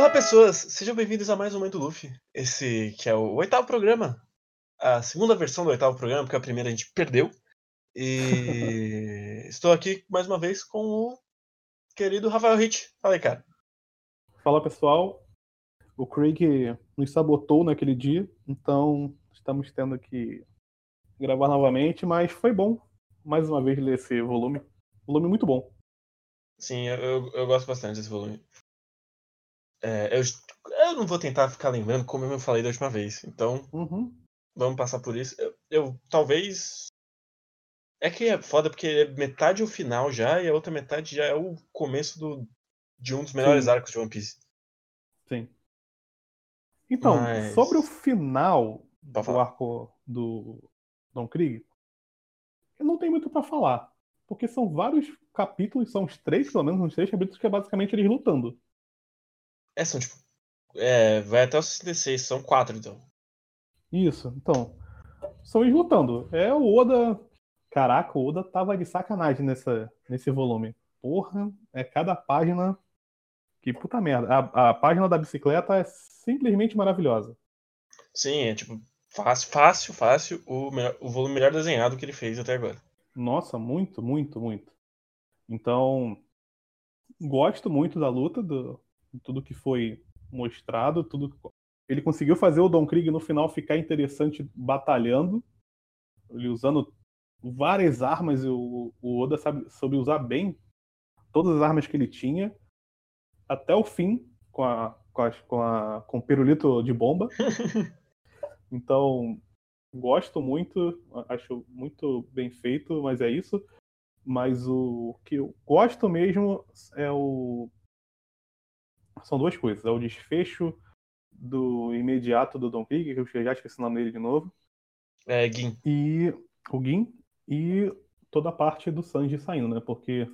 Olá, pessoas! Sejam bem-vindos a mais um Momento Luffy. Esse que é o oitavo programa. A segunda versão do oitavo programa, porque a primeira a gente perdeu. E estou aqui mais uma vez com o querido Rafael Hit. Fala aí, cara. Fala pessoal, o Craig nos sabotou naquele dia, então estamos tendo que gravar novamente, mas foi bom mais uma vez ler esse volume. Volume muito bom. Sim, eu, eu gosto bastante desse volume. É, eu, eu não vou tentar ficar lembrando como eu falei da última vez, então Uhum. vamos passar por isso. Eu, eu talvez. É que é foda porque é metade o final já e a outra metade já é o começo do, de um dos melhores Sim. arcos de One Piece. Sim. Então, Mas- sobre o final Pode do falar. arco do Don Krieg, eu não tenho muito pra falar. Porque são vários capítulos, são os três, pelo menos, uns três capítulos que é basicamente eles lutando. É, são tipo. É, vai até o 66, são quatro então. Isso, então. São eles lutando. É o Oda. Caraca, o Oda tava de sacanagem nessa, nesse volume. Porra, é cada página. Que puta merda. A, a página da bicicleta é simplesmente maravilhosa. Sim, é tipo. Fácil, fácil, fácil. O, melhor- o volume melhor desenhado que ele fez até agora. Nossa, muito, muito, muito. Então, gosto muito da luta, do, tudo que foi mostrado, tudo. Ele conseguiu fazer o Don Krieg no final ficar interessante batalhando, ele usando várias armas, o, o Oda sabe, soube usar bem todas as armas que ele tinha, até o fim, com a, com, a, com, a, com o pirulito de bomba. Então, gosto muito, acho muito bem feito, mas é isso. Mas o que eu gosto mesmo é o. São duas coisas. É o desfecho do imediato do Don Krieg, que eu já esqueci o nome dele de novo, É, Gin. e o Gin, e toda a parte do Sanji saindo, né? Porque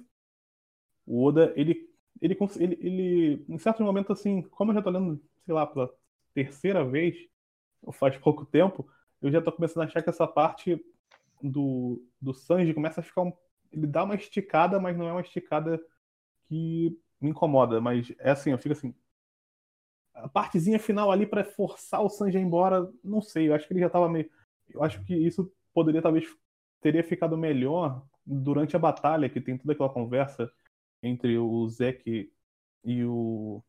o Oda, ele, ele, ele, ele em certo momento, assim, como eu já tô lendo, sei lá, pela terceira vez, ou faz pouco tempo, eu já tô começando a achar que essa parte do, do Sanji começa a ficar um. Ele dá uma esticada, mas não é uma esticada que me incomoda. Mas é assim, eu fico assim. A partezinha final ali pra forçar o Sanji a ir embora, não sei, eu acho que ele já tava meio. Eu acho que isso poderia talvez teria ficado melhor durante a batalha, que tem toda aquela conversa entre o Zeke e o.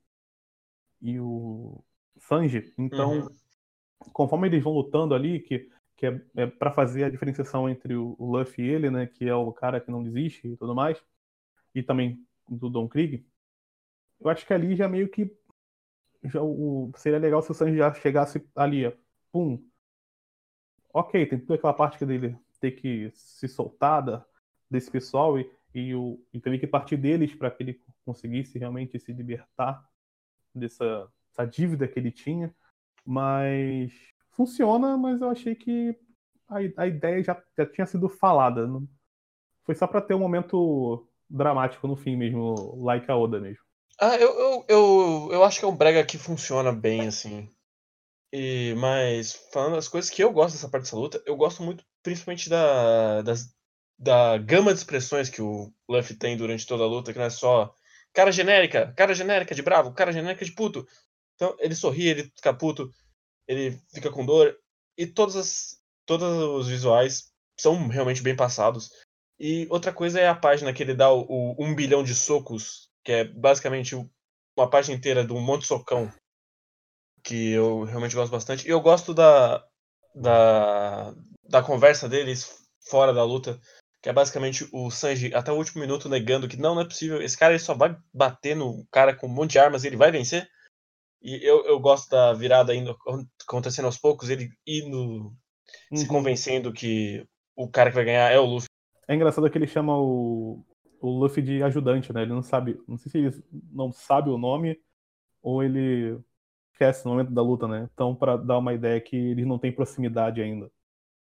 e o Sanji. Então, Uhum. conforme eles vão lutando ali, que, que é, é para fazer a diferenciação entre o, o Luffy e ele, né, que é o cara que não desiste e tudo mais, e também do Don Krieg, eu acho que ali já meio que já o, seria legal se o Sanji já chegasse ali, ó, pum. Ok, tem toda aquela parte dele ter que se soltar da- desse pessoal e, e, o, e também que partir deles para que ele conseguisse realmente se libertar dessa essa dívida que ele tinha. Mas funciona, mas eu achei que a, a ideia já, já tinha sido falada. não- Foi só pra ter um momento dramático no fim mesmo, like a Oda mesmo. Ah, eu, eu, eu, eu acho que é um brega que funciona bem, assim. E, mas, falando das coisas que eu gosto dessa parte dessa luta, eu gosto muito, principalmente da, das, da gama de expressões que o Luffy tem durante toda a luta, que não é só cara genérica, cara genérica de bravo, cara genérica de puto. Então, ele sorri, ele fica puto, ele fica com dor, e todas as, todos os visuais são realmente bem passados. E outra coisa é a página que ele dá o, o um bilhão de socos, que é basicamente uma página inteira de um monte de socão, que eu realmente gosto bastante. E eu gosto da, da, da conversa deles fora da luta, que é basicamente o Sanji até o último minuto negando que não, não é possível, esse cara ele só vai bater no cara com um monte de armas e ele vai vencer. E eu, eu gosto da virada indo, acontecendo aos poucos, ele indo se Uhum. convencendo que o cara que vai ganhar é o Luffy. É engraçado que ele chama o, o Luffy de ajudante, né? Ele não sabe. Não sei se ele não sabe o nome ou ele esquece no momento da luta, né? Então, pra dar uma ideia que eles não têm proximidade ainda.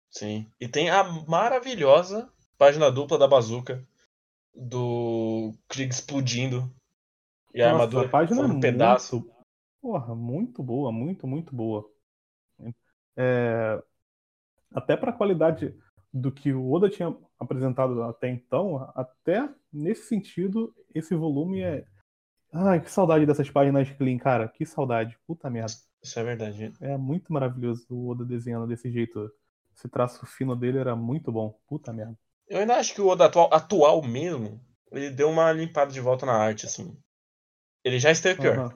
Sim. E tem a maravilhosa página dupla da bazuca do Krieg explodindo. E a Nossa, armadura a página é um pedaço. muito, porra, muito boa, muito, muito boa. É, até para a qualidade do que o Oda tinha apresentado até então, até nesse sentido, esse volume é Ai, que saudade dessas páginas clean, cara. Que saudade. Puta merda. Isso é verdade. É muito maravilhoso o Oda desenhando desse jeito. Esse traço fino dele era muito bom. Puta merda. Eu ainda acho que o Oda atual, atual mesmo, ele deu uma limpada de volta na arte, assim. Ele já esteve pior. Aham.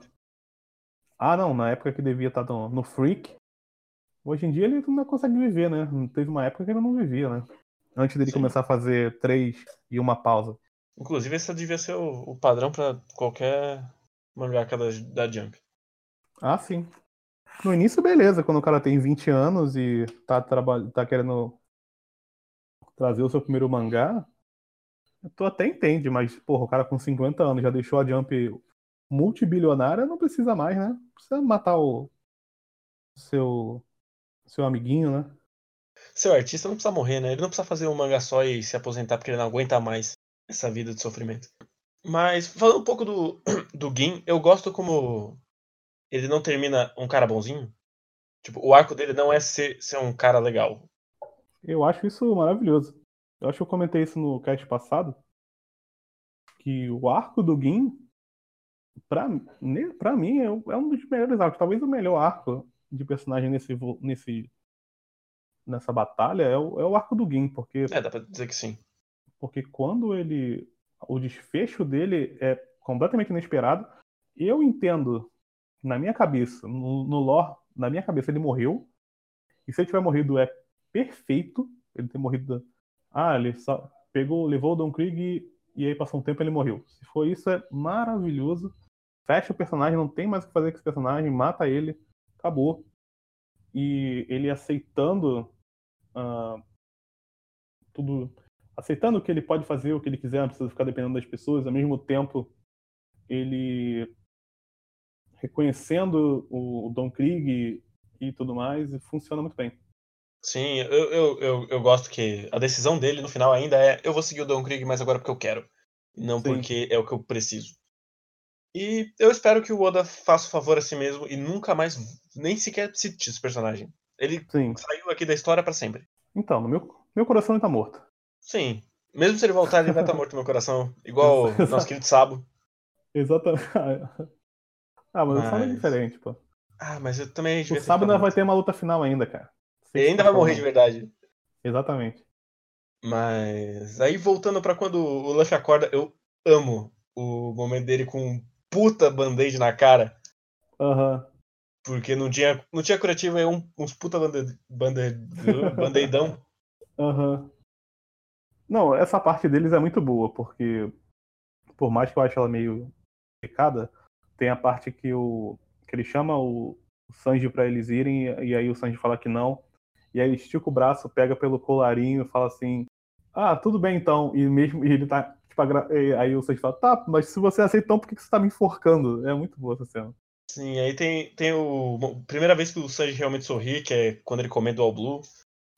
Ah, não. Na época que devia estar no, no Freak. Hoje em dia ele não consegue viver, né? Teve uma época que ele não vivia, né? Antes dele Sim. começar a fazer três e uma pausa. Inclusive, esse devia ser o, o padrão pra qualquer mangaka da, da Jump. Ah, sim. No início, beleza, quando o cara tem 20 anos e tá, tá querendo trazer o seu primeiro mangá, tu até entende, mas, porra, o cara com 50 anos já deixou a Jump multibilionária, não precisa mais, né? Precisa matar o seu, seu amiguinho, né? Seu artista não precisa morrer, né? Ele não precisa fazer um mangá só e se aposentar porque ele não aguenta mais essa vida de sofrimento. Mas, falando um pouco do, do Gin, eu gosto como ele não termina um cara bonzinho. Tipo, o arco dele não é ser, ser um cara legal. Eu acho isso maravilhoso. Eu acho que eu comentei isso no cast passado. Que o arco do Gin, pra, pra mim, é é um dos melhores arcos. Talvez o melhor arco de personagem nesse, nesse, nessa batalha é o, é o arco do Gin, porque, É, dá pra dizer que sim. porque quando ele. O desfecho dele é completamente inesperado. Eu entendo, na minha cabeça, no, no lore, na minha cabeça, ele morreu. E se ele tiver morrido, é perfeito. Ele ter morrido. Ah, ele só pegou, levou o Don Krieg e, e aí passou um tempo e ele morreu. Se for isso, é maravilhoso. Fecha o personagem, não tem mais o que fazer com esse personagem, mata ele, acabou. E ele aceitando ah, tudo. Aceitando que ele pode fazer o que ele quiser, não precisa ficar dependendo das pessoas, ao mesmo tempo ele reconhecendo o, o Don Krieg e, e tudo mais, e funciona muito bem. Sim, eu, eu, eu, eu gosto que a decisão dele no final ainda é eu vou seguir o Don Krieg, mas agora porque eu quero. Não Sim. porque é o que eu preciso. E eu espero que o Oda faça o favor a si mesmo e nunca mais, nem sequer cite esse personagem. Ele Sim. saiu aqui da história pra sempre. Então, no meu, meu coração ele tá morto. Sim. Mesmo se ele voltar, ele vai estar morto no meu coração. Igual o nosso querido Sabo. Exatamente. ah, mas o Sábado é Mas- diferente, pô. Ah, mas eu também O Sábado ficado vai ter uma luta final ainda, cara. Ele ainda vai morrer de verdade. Exatamente. Mas aí voltando pra quando o Luffy acorda, eu amo o momento dele com um puta band-aid na cara. Aham. Porque não tinha, não tinha curativo aí um, uns puta bande- bande- band-aidão. Aham. Não, essa parte deles é muito boa, porque por mais que eu ache ela meio complicada, tem a parte que o que ele chama o, Sanji pra eles irem e aí o Sanji fala que não. E aí ele estica o braço, pega pelo colarinho e fala assim: "Ah, tudo bem então". E mesmo e ele tá tipo aí o Sanji fala: "Tá, mas se você aceita então por que que você tá me enforcando?". É muito boa essa cena. Sim, aí tem, tem o. bom, Primeira vez que o Sanji realmente sorri, que é quando ele comenta o All Blue.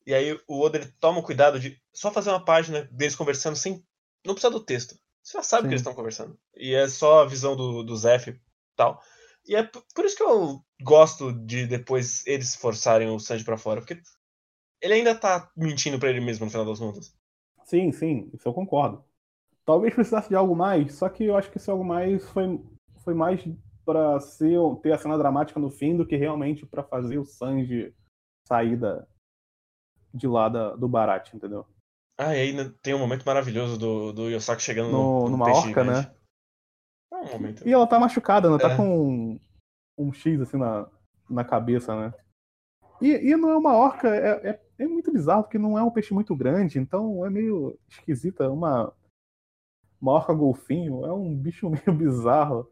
E aí o Oda ele toma o cuidado de só fazer uma página deles conversando sem. Não precisa do texto. Você já sabe Sim. que eles estão conversando. E é só a visão do, do Zef e tal. E é por isso que eu gosto de depois eles forçarem o Sanji pra fora. Porque ele ainda tá mentindo pra ele mesmo no final das contas. Sim, sim, isso eu concordo. Talvez precisasse de algo mais, só que eu acho que esse algo mais foi, foi mais pra ser, ter a cena dramática no fim do que realmente pra fazer o Sanji sair da, de lá da- do Barat, entendeu? Ah, e aí né, tem um momento maravilhoso do, do Yosaki chegando No- no, numa peixe orca, né? É um momento. E ela tá machucada, né? Tá É. com um, um X assim na, na cabeça, né? E, e não é uma orca, é, é, é muito bizarro, porque não é um peixe muito grande, então é meio esquisita. Uma, uma orca golfinho é um bicho meio bizarro.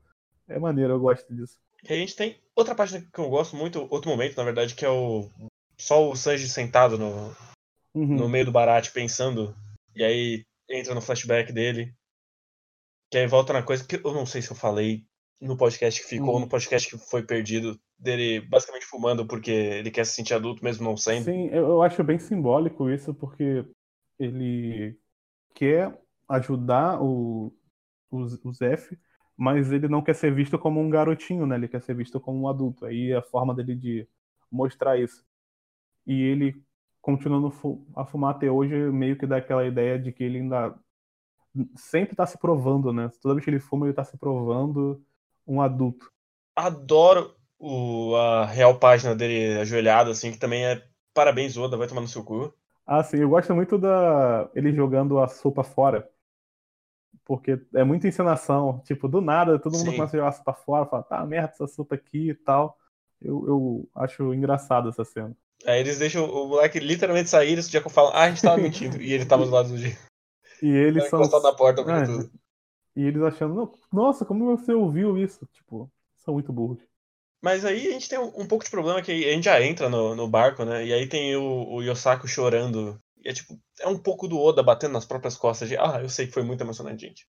É maneiro, eu gosto disso. E a gente tem outra página que eu gosto muito, outro momento, na verdade, que é o. Só o Sanji sentado no, Uhum. no meio do Barat pensando. E aí entra no flashback dele. Que aí volta na coisa que eu não sei se eu falei no podcast que ficou ou Uhum. no podcast que foi perdido. Dele basicamente fumando porque ele quer se sentir adulto mesmo não sendo. Sim, eu, eu acho bem simbólico isso, porque ele quer ajudar o, o, o Zef, mas ele não quer ser visto como um garotinho, né? Ele quer ser visto como um adulto. Aí é a forma dele de mostrar isso. E ele, continuando a fumar até hoje, meio que dá aquela ideia de que ele ainda sempre tá se provando, né? Toda vez que ele fuma, ele tá se provando um adulto. Adoro o, a real página dele ajoelhado, assim, que também é parabéns, Oda, vai tomar no seu cu. Ah, sim, eu gosto muito da ele jogando a sopa fora. Porque é muita encenação. Tipo, do nada, todo mundo Sim. começa a jogar a sopa fora, fala, tá merda essa sopa aqui e tal. Eu, eu acho engraçado essa cena. Aí eles deixam o moleque literalmente sair, eles já falam, ah, a gente tava mentindo. e ele tava do lado do Jin. E eles são. na porta, É, tudo. E eles achando, "Não, nossa, como você ouviu isso? Tipo, são muito burros. Mas aí a gente tem um, um pouco de problema que a gente já entra no, no barco, né? E aí tem o, o Yosaku chorando. E é tipo, é um pouco do Oda batendo nas próprias costas de, ah, eu sei que foi muito emocionante, gente.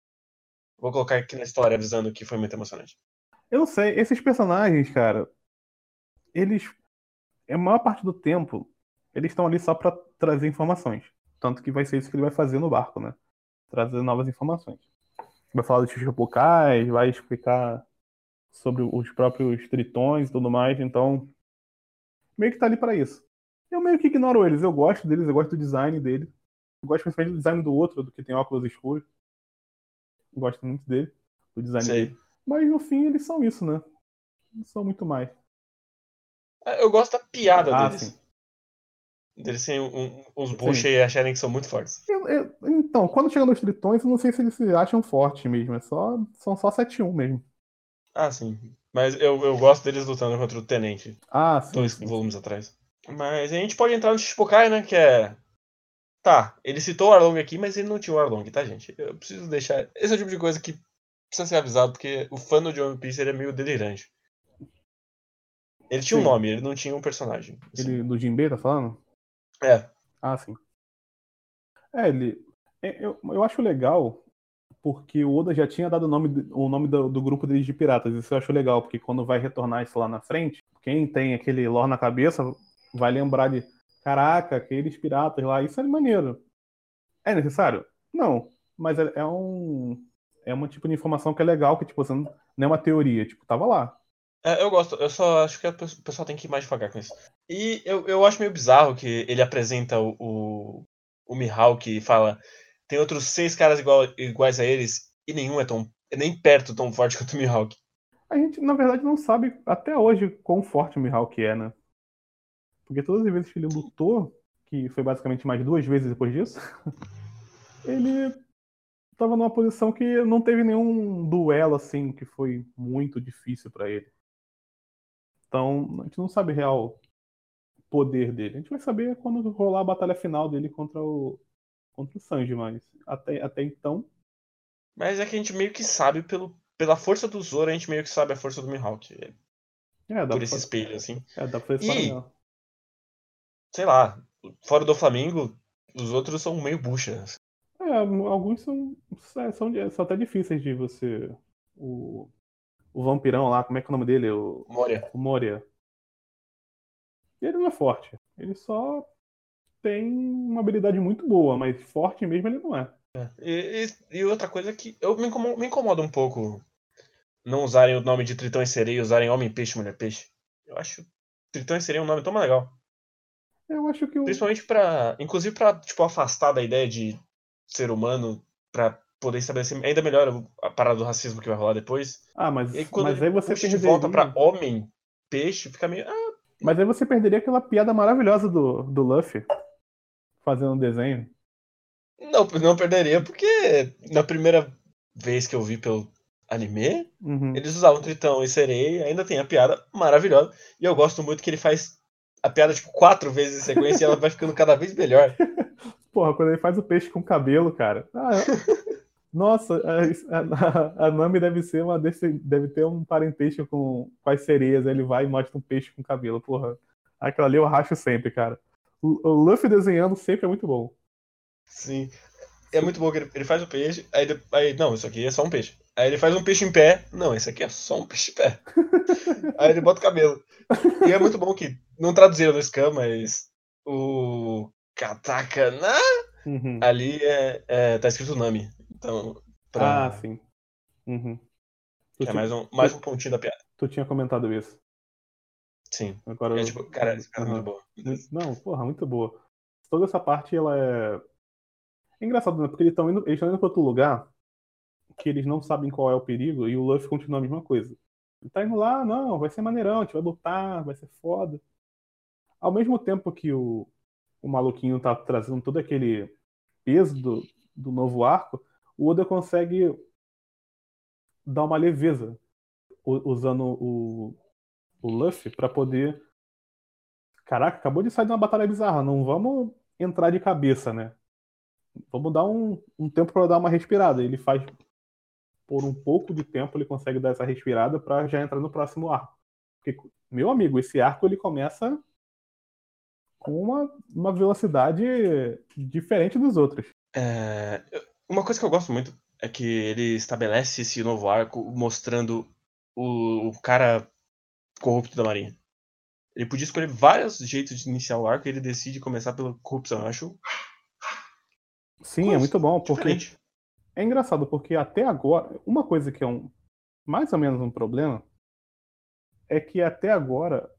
Vou colocar aqui na história avisando que foi muito emocionante. Eu não sei, esses personagens, cara, eles. A maior parte do tempo, eles estão ali só pra trazer informações. Tanto que vai ser isso que ele vai fazer no barco, né? Trazer novas informações. Vai falar dos Chichipocais, vai explicar sobre os próprios tritões e tudo mais, então. Meio que tá ali pra isso. Eu meio que ignoro eles, eu gosto deles, eu gosto do design dele. Eu gosto principalmente do design do outro, do que tem óculos escuros. Eu gosto muito dele, do design Sei. dele. Mas no fim eles são isso, né? Não são muito mais. É, Eu gosto da piada Ah, deles. sim. Deles serem um, uns bucha e acharem que são muito fortes. Eu- eu- então, quando chega nos tritões, eu não sei se eles se acham fortes mesmo. É só, são só 7-1 mesmo. Ah, sim. Mas eu, eu gosto deles lutando contra o Tenente. Ah, sim. dois sim. volumes atrás. Mas a gente pode entrar no Shichibukai, né? Que é. Tá, ele citou o Arlong aqui, mas ele não tinha o Arlong, tá, gente? Eu preciso deixar. Esse é o tipo de coisa que precisa ser avisado, porque o fã de One Piece ele é meio delirante. Ele tinha um Sim. nome, ele não tinha um personagem. assim. Ele, do Jinbei, tá falando? É, Ah, sim. É, ele. é, Eu, eu acho legal, porque o Oda já tinha dado o nome, o nome do, do grupo deles de piratas. Isso eu acho legal, porque quando vai retornar isso lá na frente, quem tem aquele lore na cabeça vai lembrar de. Caraca, aqueles piratas lá, isso é maneiro. É necessário? Não. Mas é, é um. É um tipo de informação que é legal, que, tipo, você não, não é uma teoria, tipo, tava lá. É, eu gosto, eu só acho que o pessoal tem que ir mais devagar com isso. E eu, eu acho meio bizarro que ele apresenta o, o, o Mihawk e fala: tem outros seis caras igual, iguais a eles e nenhum é tão. é nem perto tão forte quanto o Mihawk. A gente, na verdade, não sabe até hoje quão forte o Mihawk é, né? Porque todas as vezes que ele lutou, que foi basicamente mais duas vezes depois disso, ele tava numa posição que não teve nenhum duelo assim que foi muito difícil pra ele. Então, a gente não sabe real poder dele. A gente vai saber quando rolar a batalha final dele contra o contra o Sanji, mas até, até então, Mas é que a gente meio que sabe pelo, pela força do Zoro, a gente meio que sabe a força do Mihawk. é, é, dá por pra, esse espelho, assim. é, dá pra fazer E-. Sei lá, fora do Flamengo, os outros são meio bucha. assim. É, alguns são, é, são, são até difíceis de você. O, o vampirão lá, como é que é o nome dele? O, Moria. o Moria. Ele não é forte. Ele só tem uma habilidade muito boa, mas forte mesmo ele não é. E, e- e outra coisa que eu me incomoda, me incomoda um pouco não usarem o nome de Tritão e Sereia, usarem Homem Peixe, Mulher Peixe. Eu acho Tritão e Sereia um nome tão legal. Eu acho que o. Principalmente pra. Inclusive pra, tipo, afastar da ideia de ser humano, pra poder estabelecer ainda melhor a parada do racismo que vai rolar depois. Ah, mas, E aí quando mas aí você puxa de perderia. volta pra Homem Peixe, fica meio. Ah, Mas aí você perderia aquela piada maravilhosa do, do Luffy fazendo um desenho. não, não perderia, porque na primeira vez que eu vi pelo anime, Uhum. Eles usavam Tritão e Sereia, ainda tem a piada maravilhosa. E eu gosto muito que ele faz a piada, tipo, quatro vezes em sequência e ela vai ficando cada vez melhor. Porra, quando ele faz o peixe com cabelo, cara. Ah, Nossa, a, a- a Nami deve ser uma desse, deve ter um parentesco com, com as sereias. Aí ele vai e mostra um peixe com cabelo. Porra, aquilo ali eu racho sempre, cara. O, o Luffy desenhando sempre é muito bom. Sim. É muito bom que ele, ele faz o peixe, aí, aí. Não, isso aqui é só um peixe. Aí ele faz um peixe em pé. Não, esse aqui é só um peixe em pé. aí ele bota o cabelo. E é muito bom que. Não traduziram no Scam, mas. O. Katakana Uhum. ali é, é, tá escrito Nami. Então. Pra, Ah, sim. Uhum. É mais um, mais um pontinho da piada. tu tinha comentado isso. Sim. Agora É tipo, cara, essa piada é Aham. muito boa. Não, porra, muito boa. Toda essa parte, ela é. É engraçado, né? Porque eles estão indo, eles indo pra outro lugar que eles não sabem qual é o perigo e o Luffy continua a mesma coisa. Ele tá indo lá, não, vai ser maneirão, a gente vai lutar, vai ser foda. Ao mesmo tempo que o, o maluquinho tá trazendo todo aquele peso do, do novo arco, o Oda consegue dar uma leveza usando o, o Luffy para poder. Caraca, acabou de sair de uma batalha bizarra, não vamos entrar de cabeça, né? Vamos dar um, um tempo para dar uma respirada. Ele faz por um pouco de tempo ele consegue dar essa respirada para já entrar no próximo arco. Porque, meu amigo, esse arco ele começa com uma, uma velocidade diferente dos outros. É, uma coisa que eu gosto muito é que ele estabelece esse novo arco mostrando o, o cara corrupto da Marinha. Ele podia escolher vários jeitos de iniciar o arco e ele decide começar pela corrupção. Eu acho. Sim, Coisa é muito bom, porque. Diferente. É engraçado, porque até agora. Uma coisa que é um. Mais ou menos um problema. É que até agora.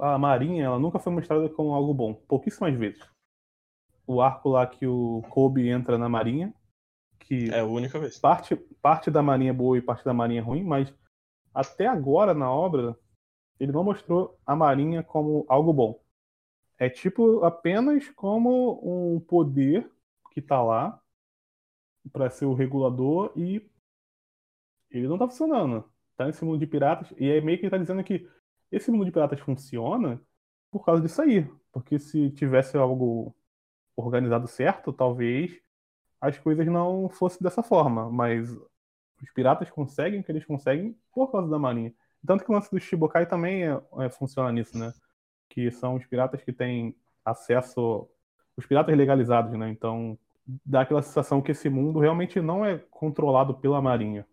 A Marinha ela nunca foi mostrada como algo bom. Pouquíssimas vezes. O arco lá que o Kobe entra na Marinha. Que é a única vez. Parte, parte da Marinha é boa e parte da Marinha é ruim, mas até agora na obra, ele não mostrou a Marinha como algo bom. É tipo apenas como um poder que tá lá para ser o regulador e ele não tá funcionando. Tá nesse mundo de piratas e é meio que ele tá dizendo que esse mundo de piratas funciona por causa disso aí. Porque se tivesse algo organizado certo, talvez as coisas não fossem dessa forma. Mas os piratas conseguem o que eles conseguem por causa da marinha. Tanto que o lance do Shibokai também é, é, funciona nisso, né? Que são os piratas que têm acesso. Os piratas legalizados, né? Então dá aquela sensação que esse mundo realmente não é controlado pela marinha.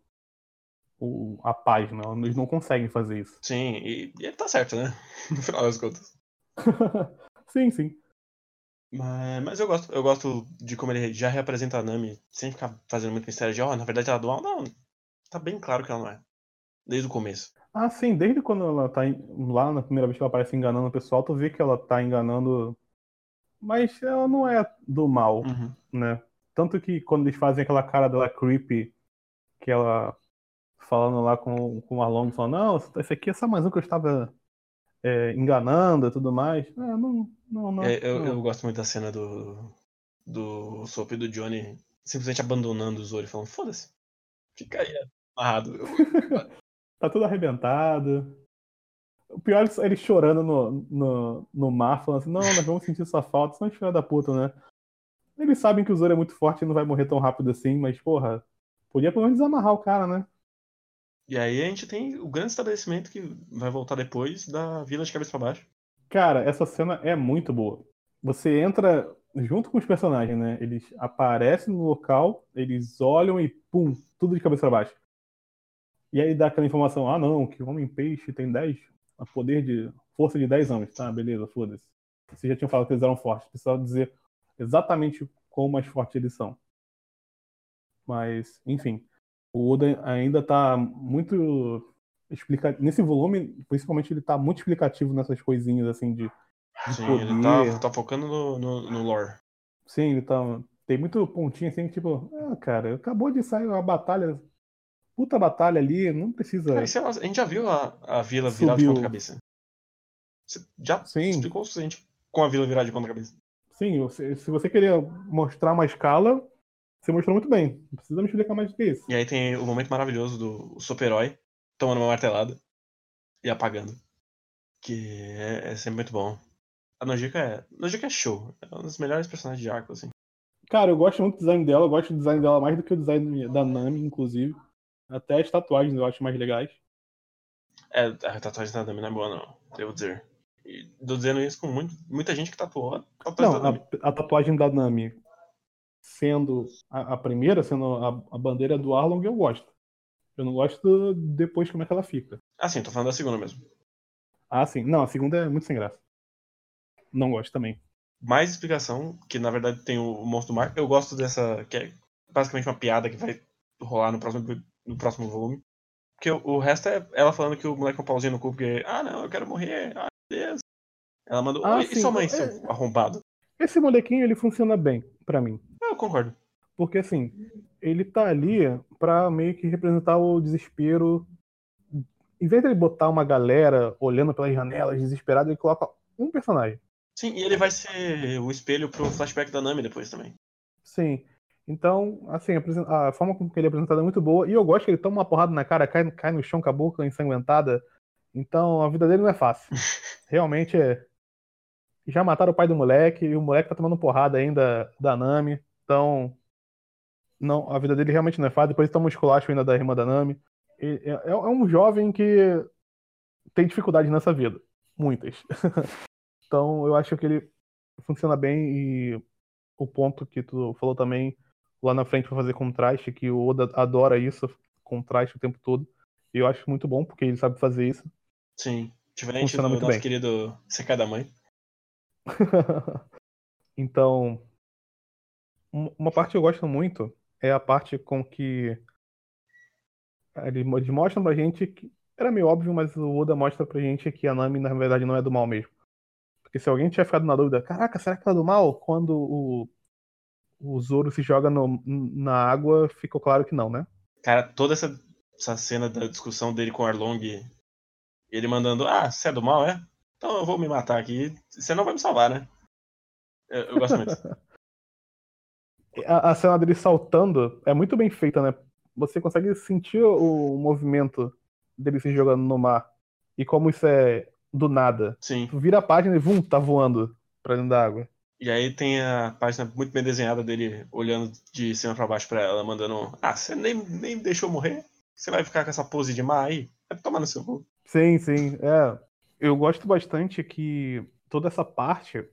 O, a paz, né? Eles não conseguem fazer isso. Sim, e, e ele tá certo, né? No final das contas. sim, sim. Mas, mas eu gosto, eu gosto de como ele já representa a Nami, sem ficar fazendo muito mistério de, ó, oh, na verdade ela é do mal. Não, tá bem claro que ela não é. Desde o começo. Ah, sim, desde quando ela tá lá na primeira vez que ela aparece enganando o pessoal, tu vê que ela tá enganando. Mas ela não é do mal, uhum. né? Tanto que quando eles fazem aquela cara dela creepy, que ela falando lá com, com o Arlong, falando, não, esse aqui é só mais um que eu estava é, enganando e tudo mais. Ah, não, não, não, é, eu, não. eu gosto muito da cena do, do Soap e do Johnny simplesmente abandonando o Zoro e falando, foda-se, fica aí amarrado. tá tudo arrebentado. O pior é ele chorando no, no, no mar, falando assim, não, nós vamos sentir sua falta, são filha da puta, né? Eles sabem que o Zoro é muito forte e não vai morrer tão rápido assim, mas, porra, podia pelo menos desamarrar o cara, né? E aí a gente tem o grande estabelecimento que vai voltar depois da Vila de Cabeça para Baixo. Cara, essa cena é muito boa. Você entra junto com os personagens, né? Eles aparecem no local, eles olham e pum, tudo de cabeça para baixo. E aí dá aquela informação, ah não, que o Homem-Peixe tem 10, a poder de força de 10 anos. Tá, beleza, foda-se. Vocês já tinham falado que eles eram fortes, precisava dizer exatamente quão mais fortes eles são. Mas, enfim o Oda ainda está muito explicativo. Nesse volume, principalmente, ele está muito explicativo nessas coisinhas assim de. de Sim, poder. ele tá, tá focando no, no, no, lore. Sim, ele tá. Tem muito pontinho assim, tipo, ah, cara, acabou de sair uma batalha. Puta batalha ali, não precisa. Cara, lá, a gente já viu a, a vila virar de ponta cabeça. Você já Sim. explicou o suficiente com a vila virar de ponta cabeça. Sim, se você queria mostrar uma escala, você mostrou muito bem. Não precisa me explicar mais do que isso. E aí tem o momento maravilhoso do super-herói tomando uma martelada e apagando. Que é, é sempre muito bom. A Nojika é. Nojika é show. É um dos melhores personagens de arco, assim. Cara, eu gosto muito do design dela, eu gosto do design dela mais do que o design da Nami, inclusive. Até as tatuagens eu acho mais legais. É, a tatuagem da Nami não é boa, não, devo dizer. E tô dizendo isso com muito, muita gente que tatuou a tatuagem não, da Nami. A, a tatuagem da Nami sendo a, a primeira, sendo a, a, bandeira do Arlong, eu gosto. Eu não gosto depois como é que ela fica. Ah, sim, tô falando da segunda mesmo. Ah, sim. Não, a segunda é muito sem graça. Não gosto também. Mais explicação, que na verdade tem o Monstro do Mar. Eu gosto dessa, que é basicamente uma piada que vai rolar no próximo, no próximo volume. Porque o, o resto é ela falando que o moleque é um pauzinho no cu, porque, ah, não, eu quero morrer, ah, Deus. Ela mandou, ah, e sua mãe, seu é... arrombado? Esse molequinho, ele funciona bem, para mim eu concordo. Porque assim, ele tá ali pra meio que representar o desespero. Em vez de ele botar uma galera olhando pelas janelas desesperado, ele coloca um personagem. Sim, e ele vai ser o espelho pro flashback da Nami depois também. Sim. Então, assim, a, forma como ele é apresentado é muito boa. E eu gosto que ele toma uma porrada na cara, cai, cai no chão com a boca ensanguentada. Então, a vida dele não é fácil. Realmente é. Já mataram o pai do moleque, e o moleque tá tomando porrada ainda da Nami. Então, não, a vida dele realmente não é fácil. Depois toma um esculacho ainda da irmã da Nami. É, é, é um jovem que tem dificuldades nessa vida. Muitas. então, eu acho que ele funciona bem e o ponto que tu falou também lá na frente para fazer contraste, que o Oda adora isso, contraste o tempo todo. E eu acho muito bom, porque ele sabe fazer isso. Sim, diferente Funciona do nosso bem. querido CK da Mãe. então, uma parte que eu gosto muito é a parte com que eles mostram pra gente que era meio óbvio, mas o Oda mostra pra gente que a Nami na verdade não é do mal mesmo. Porque se alguém tiver ficado na dúvida, caraca, será que ela é do mal? Quando o, o Zoro se joga no, na água, ficou claro que não, né? Cara, toda essa, essa cena da discussão dele com o Arlong, ele mandando, ah, você é do mal, é? Então eu vou me matar aqui, você não vai me salvar, né? Eu, eu gosto muito. a, a cena dele saltando é muito bem feita, né? Você consegue sentir o movimento dele se jogando no mar. E como isso é do nada. Sim. Tu vira a página e vum, tá voando pra dentro da água. E aí tem a página muito bem desenhada dele olhando de cima para baixo para ela, mandando: Ah, você nem, nem deixou morrer? Você vai ficar com essa pose de mar aí? Vai tomar no seu cu. Sim, sim. É. Eu gosto bastante que toda essa parte.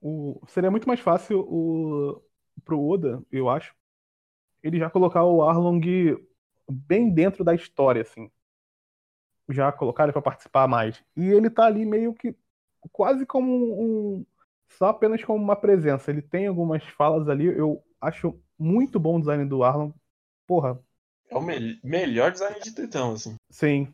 O... Seria muito mais fácil o... pro Oda, eu acho, ele já colocar o Arlong bem dentro da história, assim. Já colocar ele pra participar mais. E ele tá ali meio que quase como um, só apenas como uma presença. Ele tem algumas falas ali, eu acho muito bom o design do Arlon. Porra. É o me melhor design de Titã, assim. Sim.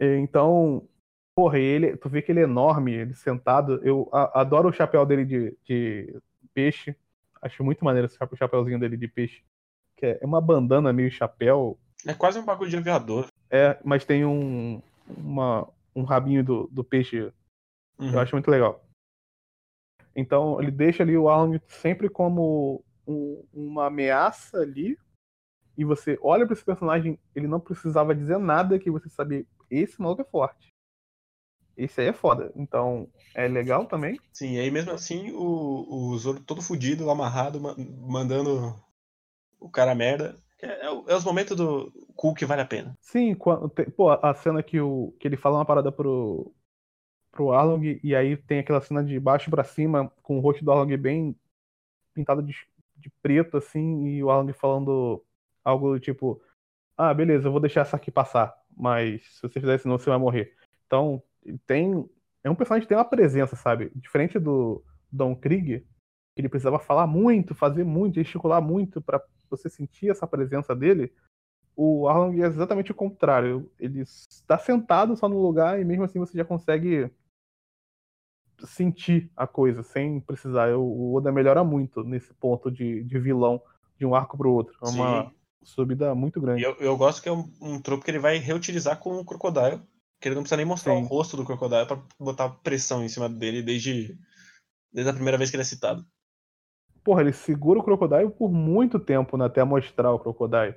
Então, porra, ele, tu vê que ele é enorme, ele sentado. Eu a, adoro o chapéu dele de, de peixe. Acho muito maneiro esse o chapéuzinho dele de peixe. Que é, é uma bandana meio chapéu. É quase um bagulho de aviador. É, mas tem um, uma, um rabinho do, do peixe. Uhum. Eu acho muito legal. Então ele deixa ali o Arlong sempre como um, uma ameaça ali. E você olha para esse personagem, ele não precisava dizer nada que você sabia. Esse maluco é forte. Esse aí é foda. Então, é legal também. Sim, e aí mesmo assim o, o Zoro todo fudido, amarrado, mandando o cara merda. É, é, é, os momentos do cool que vale a pena. Sim, quando, pô, a cena que, o, que ele fala uma parada pro, pro Arlong, e aí tem aquela cena de baixo para cima, com o rosto do Arlong bem pintado de, de preto, assim, e o Arlong falando algo do tipo: Ah, beleza, eu vou deixar essa aqui passar, mas se você fizer isso, não, você vai morrer. Então, tem. É um personagem que tem uma presença, sabe? Diferente do Don Krieg, que ele precisava falar muito, fazer muito, gesticular muito para você sentir essa presença dele. O Arlong é exatamente o contrário. Ele está sentado só no lugar e mesmo assim você já consegue sentir a coisa, sem precisar. Eu, o Oda melhora muito nesse ponto de, de vilão de um arco pro outro. É uma Sim. subida muito grande. Eu, eu gosto que é um, um tropo que ele vai reutilizar com o Crocodile. Que ele não precisa nem mostrar Sim. o rosto do Crocodile para botar pressão em cima dele desde, desde a primeira vez que ele é citado. Porra, ele segura o Crocodile por muito tempo né, até mostrar o Crocodile.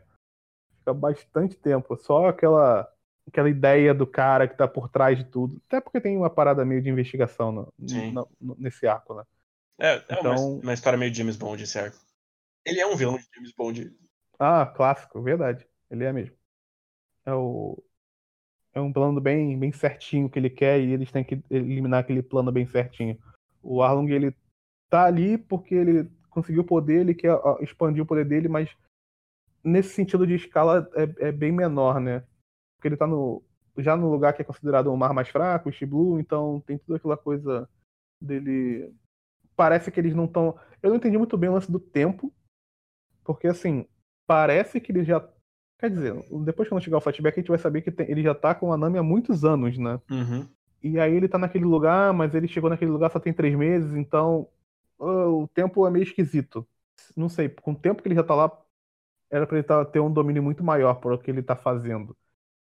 Fica bastante tempo. Só aquela aquela ideia do cara que tá por trás de tudo. Até porque tem uma parada meio de investigação no, no, nesse arco, né? É, é então... uma, uma, história meio James Bond esse arco. Ele é um vilão de James Bond. Ah, clássico, verdade. Ele é mesmo. É o. É um plano bem, bem certinho que ele quer e eles têm que eliminar aquele plano bem certinho. O Arlong, ele tá ali porque ele conseguiu o poder, ele quer expandir o poder dele, mas nesse sentido de escala é, é bem menor, né? Porque ele tá no, já no lugar que é considerado o mar mais fraco, o East Blue, então tem toda aquela coisa dele. Parece que eles não estão. Eu não entendi muito bem o lance do tempo, porque assim, parece que ele já. Quer dizer, depois que não chegar o flashback, a gente vai saber que tem... ele já tá com a Nami há muitos anos, né? Uhum. E aí ele tá naquele lugar, mas ele chegou naquele lugar só tem três meses, então uh, o tempo é meio esquisito. Não sei, com o tempo que ele já tá lá, era pra ele tá, ter um domínio muito maior por o que ele tá fazendo.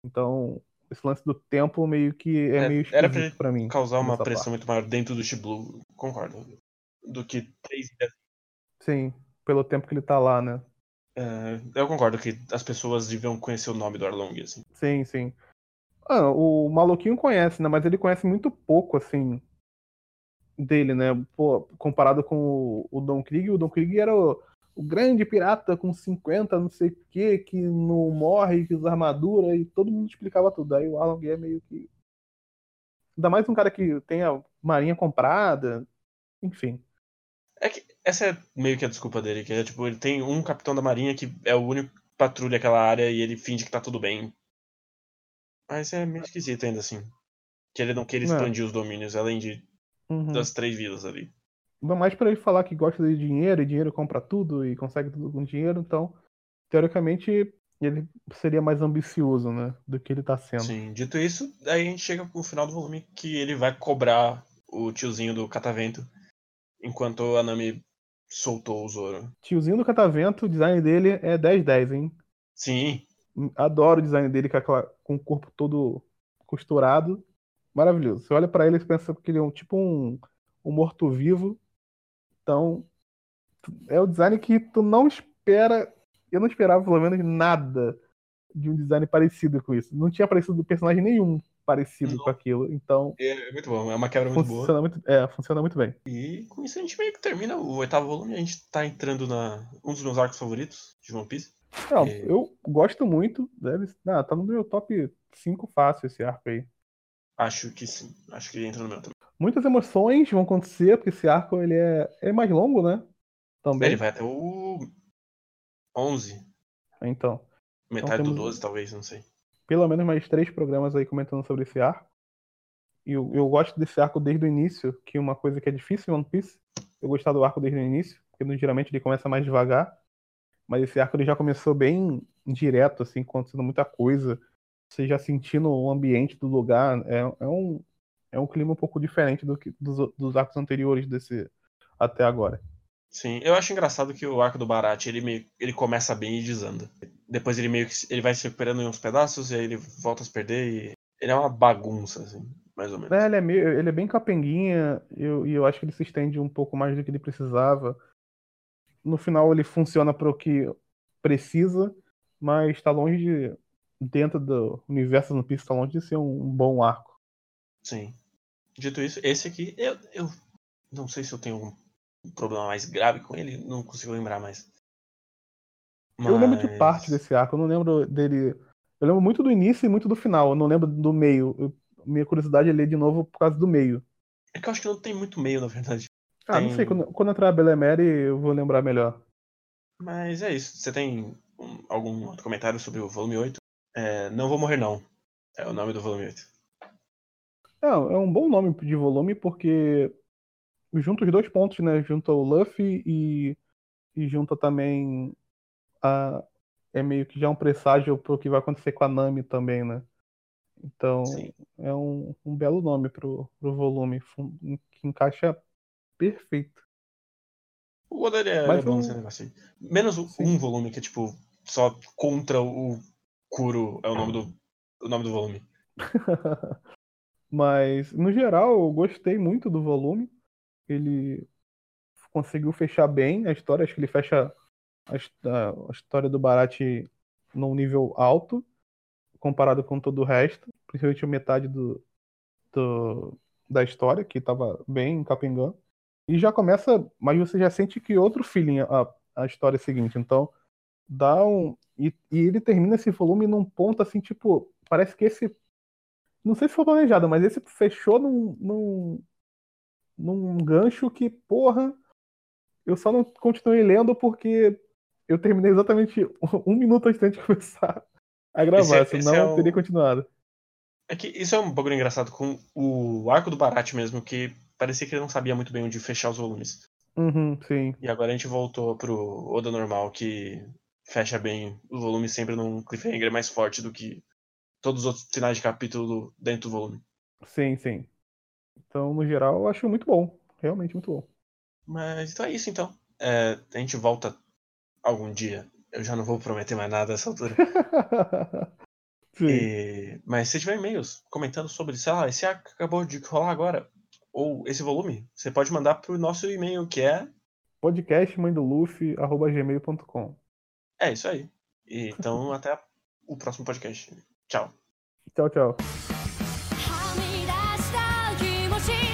Então, esse lance do tempo meio que é, É, meio era pra pra mim. Causar uma pressão parte. muito maior dentro do Shiblu, concordo. Do que três ilhas. Sim, pelo tempo que ele tá lá, né? É, eu concordo que as pessoas deviam conhecer o nome do Arlong, assim. Sim, sim. Ah, o maluquinho conhece, né? Mas ele conhece muito pouco, assim, dele, né? Pô, comparado com o, o Don Krieg, o Don Krieg era o, o grande pirata com 50, não sei o que, que não morre, que usa armadura, e todo mundo explicava tudo. Aí o Arlong é meio que. Ainda mais um cara que tem a marinha comprada, enfim. É que essa é meio que a desculpa dele, que é tipo, ele tem um capitão da marinha que é o único que patrulha aquela área e ele finge que tá tudo bem. Mas é meio esquisito ainda assim. Que ele não queira Não. expandir os domínios, além de Uhum. das três vilas ali. Ainda mais pra ele falar que gosta de dinheiro, e dinheiro compra tudo, e consegue tudo com dinheiro, então, teoricamente, ele seria mais ambicioso, né? Do que ele tá sendo. Sim, dito isso, aí a gente chega pro final do volume que ele vai cobrar o tiozinho do catavento enquanto a Nami soltou o Zoro. Tiozinho do Catavento, o design dele é 10-10, hein? Sim, Adoro o design dele com, aquela- com o corpo todo costurado. Maravilhoso. Você olha pra ele e pensa que ele é um tipo um, um morto-vivo. Então, é o design que tu não espera. Eu não esperava, pelo menos, nada de um design parecido com isso. Não tinha aparecido personagem nenhum parecido Não. com aquilo. Então, é muito bom, é uma quebra muito boa. funciona muito, é, funciona muito bem. E com isso a gente meio que termina o oitavo volume. A gente tá entrando na um dos meus arcos favoritos de One Piece. Não, É. eu gosto muito. Deve, ah, tá no meu top 5 fácil esse arco aí. Acho que sim. Acho que ele entra no meu também. Muitas emoções vão acontecer, porque esse arco ele é, é mais longo, né? Também. Ele vai até o 11. Então, Metade do temos- 12, talvez, não sei. pelo menos mais três programas aí comentando sobre esse arco. E eu, eu gosto desse arco desde o início, que é uma coisa que é difícil em One Piece. Eu gostar do arco desde o início, porque geralmente ele começa mais devagar. Mas esse arco ele já começou bem direto, assim, acontecendo muita coisa. Você já sentindo o ambiente do lugar. É, é um, é um clima um pouco diferente do que, dos, dos arcos anteriores desse até agora. Sim, eu acho engraçado que o arco do Barat, ele meio, ele começa bem e desanda. Depois ele meio que ele vai se recuperando em uns pedaços e aí ele volta a se perder e ele é uma bagunça assim, mais ou menos. É, ele, é meio, ele é bem capenguinha e eu, e eu acho que ele se estende um pouco mais do que ele precisava. No final ele funciona para o que precisa, mas está longe de. Dentro do universo do Piece, está longe de ser um, um bom arco. Sim. Dito isso, esse aqui eu, eu não sei se eu tenho algum problema mais grave com ele, não consigo lembrar mais. Eu lembro de Mas- parte desse arco, eu não lembro dele. Eu lembro muito do início e muito do final, eu não lembro do meio. Eu- minha curiosidade é ler de novo por causa do meio. É que eu acho que não tem muito meio, na verdade. Ah, não Tem- sei, quando, quando entrar a Belemere eu vou lembrar melhor. Mas é isso. Você tem um- algum outro comentário sobre o volume 8? É, não vou morrer não. É o nome do volume 8. É, é um bom nome de volume porque junta os dois pontos, né? Junta o Luffy e, e junta também a. É meio que já um presságio pro que vai acontecer com a Nami também, né? Então Sim. é um, um belo nome pro, pro volume, que encaixa perfeito. O Oda ele é, Mas é bom nesse negócio aí. Menos Sim. um volume que é tipo só contra o Kuro é o nome do, o nome do volume. Mas, no geral, eu gostei muito do volume. Ele conseguiu fechar bem a história. Acho que ele fecha a, a- história do Barat num nível alto, comparado com todo o resto. Principalmente a metade do, do- da história, que estava bem capengando. E já começa, mas você já sente que outro feeling a, a história seguinte. Então, dá um. E, e ele termina esse volume num ponto assim, tipo, parece que esse não sei se foi planejado, mas esse fechou num, num, num gancho que, porra, eu só não continuei lendo porque eu terminei exatamente um minuto antes de começar a gravar, Esse é- senão esse é eu o- teria continuado. É que isso é um bagulho engraçado com o arco do Barat mesmo, que parecia que ele não sabia muito bem onde fechar os volumes. Uhum, sim. E agora a gente voltou pro Oda normal, que fecha bem o volume sempre num cliffhanger mais forte do que todos os outros finais de capítulo dentro do volume. Sim, sim. Então, no geral, eu acho muito bom. Realmente muito bom. Mas então é isso então. É, a gente volta algum dia. eu já não vou prometer mais nada nessa altura. e... Mas se tiver e-mails comentando sobre, sei lá, esse arco que acabou de rolar agora, ou esse volume, você pode mandar pro nosso e-mail que é podcastmãedoluffy.gmail.com É isso aí. E, então até o próximo podcast. Tchau. Tchau, tchau. はみ出した気持ち